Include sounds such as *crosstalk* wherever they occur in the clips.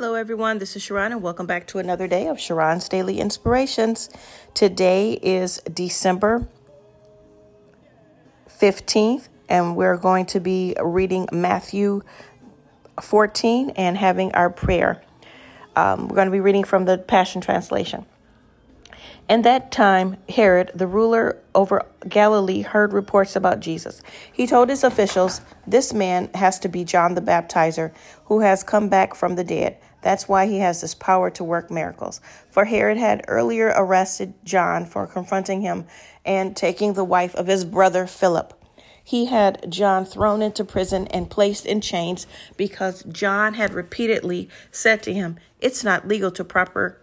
Hello, everyone. This is Sharron, and welcome back to another day of Sharron's Daily Inspirations. Today is December 15th, and we're going to be reading Matthew 14 and having our prayer. Um, we're going to be reading from the Passion Translation. In that time, Herod, the ruler over Galilee, heard reports about Jesus. He told his officials, This man has to be John the Baptizer, who has come back from the dead. That's why he has this power to work miracles. For Herod had earlier arrested John for confronting him and taking the wife of his brother Philip. He had John thrown into prison and placed in chains because John had repeatedly said to him, It's not legal to proper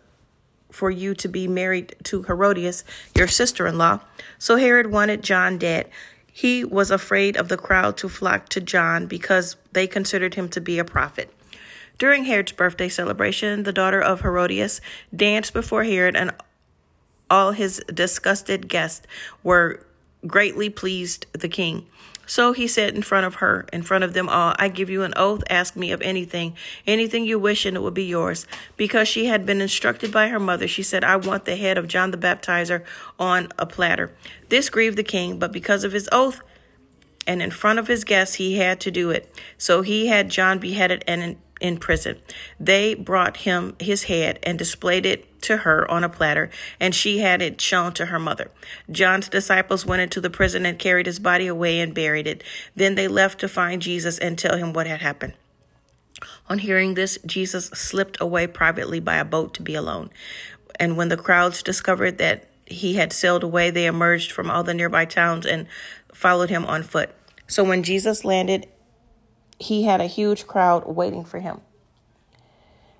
for you to be married to Herodias, your sister in law. So Herod wanted John dead. He was afraid of the crowd to flock to John because they considered him to be a prophet. During Herod's birthday celebration, the daughter of Herodias danced before Herod, and all his disgusted guests were greatly pleased the king. So he said in front of her, in front of them all, I give you an oath, ask me of anything, anything you wish, and it will be yours. Because she had been instructed by her mother, she said, I want the head of John the Baptizer on a platter. This grieved the king, but because of his oath, and in front of his guests, he had to do it. So he had John beheaded and in prison. They brought him his head and displayed it to her on a platter, and she had it shown to her mother. John's disciples went into the prison and carried his body away and buried it. Then they left to find Jesus and tell him what had happened. On hearing this, Jesus slipped away privately by a boat to be alone. And when the crowds discovered that he had sailed away, they emerged from all the nearby towns and followed him on foot. So when Jesus landed he had a huge crowd waiting for him.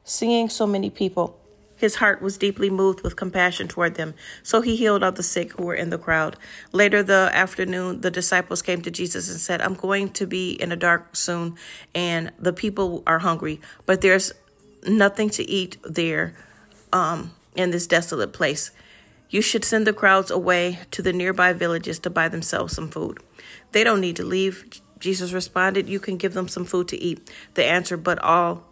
Seeing so many people, his heart was deeply moved with compassion toward them, so he healed all the sick who were in the crowd. Later the afternoon, the disciples came to Jesus and said, I'm going to be in the dark soon, and the people are hungry, but there's nothing to eat there um, in this desolate place. You should send the crowds away to the nearby villages to buy themselves some food. They don't need to leave. Jesus responded, You can give them some food to eat. The answer, but all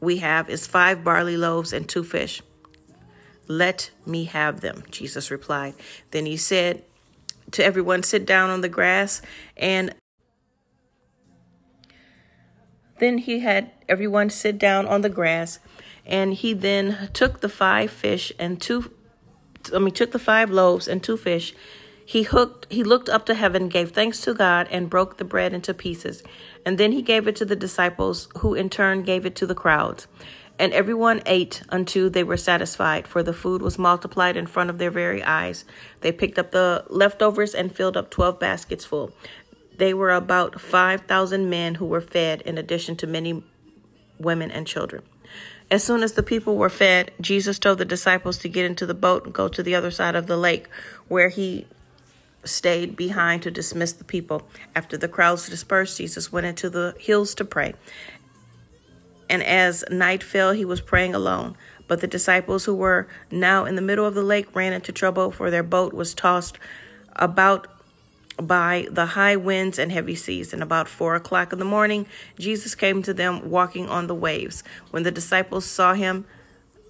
we have is five barley loaves and two fish. Let me have them, Jesus replied. Then he said to everyone, Sit down on the grass. And then he had everyone sit down on the grass. And he then took the five fish and two, I mean, took the five loaves and two fish he hooked he looked up to heaven, gave thanks to God, and broke the bread into pieces. And then he gave it to the disciples, who in turn gave it to the crowds. And everyone ate until they were satisfied, for the food was multiplied in front of their very eyes. They picked up the leftovers and filled up twelve baskets full. They were about five thousand men who were fed, in addition to many women and children. As soon as the people were fed, Jesus told the disciples to get into the boat and go to the other side of the lake, where he stayed behind to dismiss the people. After the crowds dispersed, Jesus went into the hills to pray. And as night fell, he was praying alone. But the disciples who were now in the middle of the lake ran into trouble, for their boat was tossed about by the high winds and heavy seas. And about four o'clock in the morning, Jesus came to them walking on the waves. When the disciples saw him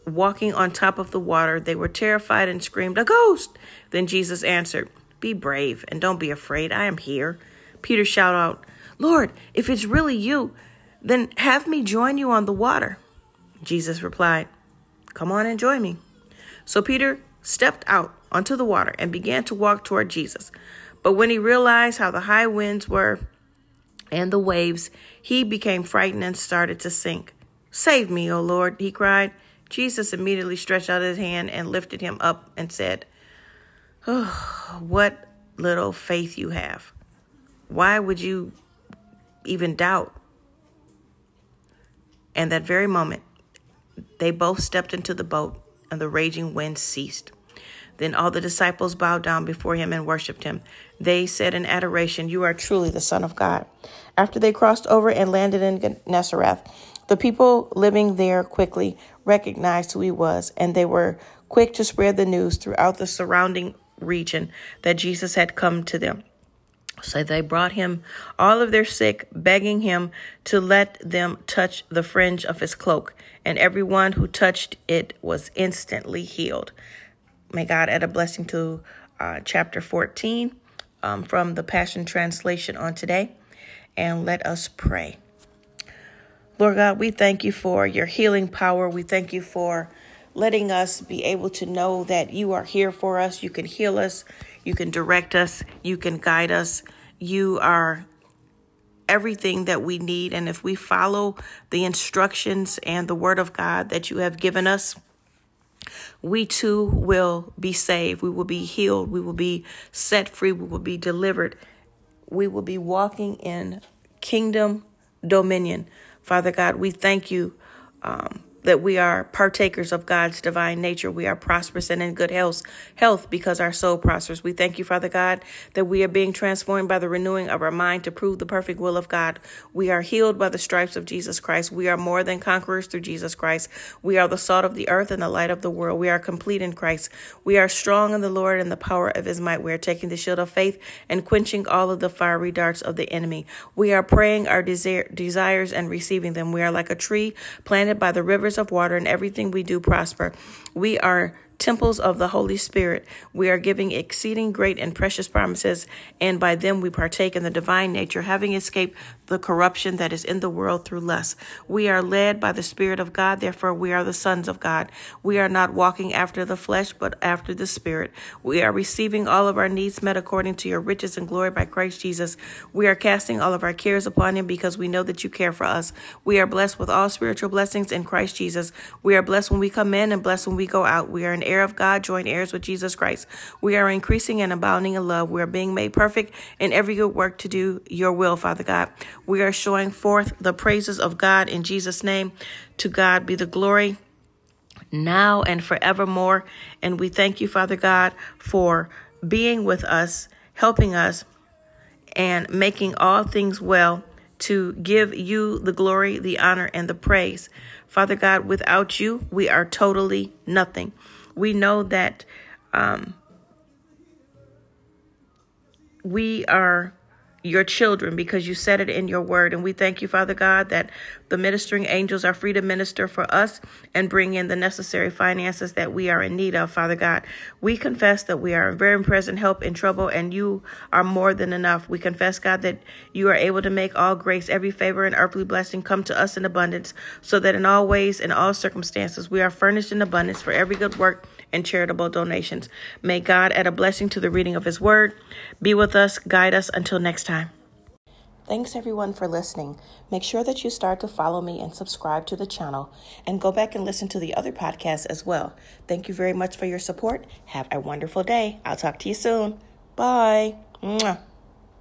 walking on top of the water, they were terrified and screamed, A ghost! Then Jesus answered, be brave and don't be afraid. I am here. Peter shouted out, Lord, if it's really you, then have me join you on the water. Jesus replied, Come on and join me. So Peter stepped out onto the water and began to walk toward Jesus. But when he realized how the high winds were and the waves, he became frightened and started to sink. Save me, O Lord, he cried. Jesus immediately stretched out his hand and lifted him up and said, Oh, *sighs* what little faith you have. Why would you even doubt? And that very moment, they both stepped into the boat, and the raging wind ceased. Then all the disciples bowed down before him and worshiped him. They said in adoration, You are truly the Son of God. After they crossed over and landed in Gennesaret, the people living there quickly recognized who he was, and they were quick to spread the news throughout the surrounding region that Jesus had come to them. So they brought him all of their sick, begging him to let them touch the fringe of his cloak. And everyone who touched it was instantly healed. May God add a blessing to uh, chapter 14 um, from the Passion Translation on today. And let us pray. Lord God, we thank you for your healing power. We thank you for letting us be able to know that you are here for us. You can heal us, you can direct us, you can guide us. You are everything that we need. And if we follow the instructions and the word of God that you have given us, we too will be saved. We will be healed. We will be set free. We will be delivered. We will be walking in kingdom dominion. Father God, we thank you um, that we are partakers of God's divine nature. We are prosperous and in good health, health because our soul prospers. We thank you, Father God, that we are being transformed by the renewing of our mind to prove the perfect will of God. We are healed by the stripes of Jesus Christ. We are more than conquerors through Jesus Christ. We are the salt of the earth and the light of the world. We are complete in Christ. We are strong in the Lord and the power of his might. We are taking the shield of faith and quenching all of the fiery darts of the enemy. We are praying our desire, desires and receiving them. We are like a tree planted by the rivers of water, and everything we do prosper. We are temples of the Holy Spirit. We are giving exceeding great and precious promises, and by them we partake in the divine nature, having escaped the corruption that is in the world through lust. We are led by the Spirit of God, therefore we are the sons of God. We are not walking after the flesh, but after the Spirit. We are receiving all of our needs met according to your riches and glory by Christ Jesus. We are casting all of our cares upon him because we know that you care for us. We are blessed with all spiritual blessings in Christ Jesus. We are blessed when we come in and blessed when we go out. We are an heir of God, joint heirs with Jesus Christ. We are increasing and abounding in love. We are being made perfect in every good work to do your will, Father God. We are showing forth the praises of God in Jesus' name. To God be the glory now and forevermore. And we thank you, Father God, for being with us, helping us, and making all things well to give you the glory, the honor, and the praise. Father God, without you, we are totally nothing we know that um, we are your children because you said it in your word. And we thank you, Father God, that the ministering angels are free to minister for us and bring in the necessary finances that we are in need of, Father God. We confess that we are in very present help in trouble and you are more than enough. We confess, God, that you are able to make all grace, every favor, and earthly blessing come to us in abundance so that in all ways, in all circumstances, we are furnished in abundance for every good work and charitable donations. May God add a blessing to the reading of His Word. Be with us, guide us until next time. Thanks everyone for listening. Make sure that you start to follow me and subscribe to the channel and go back and listen to the other podcasts as well. Thank you very much for your support. Have a wonderful day. I'll talk to you soon. Bye. Mwah.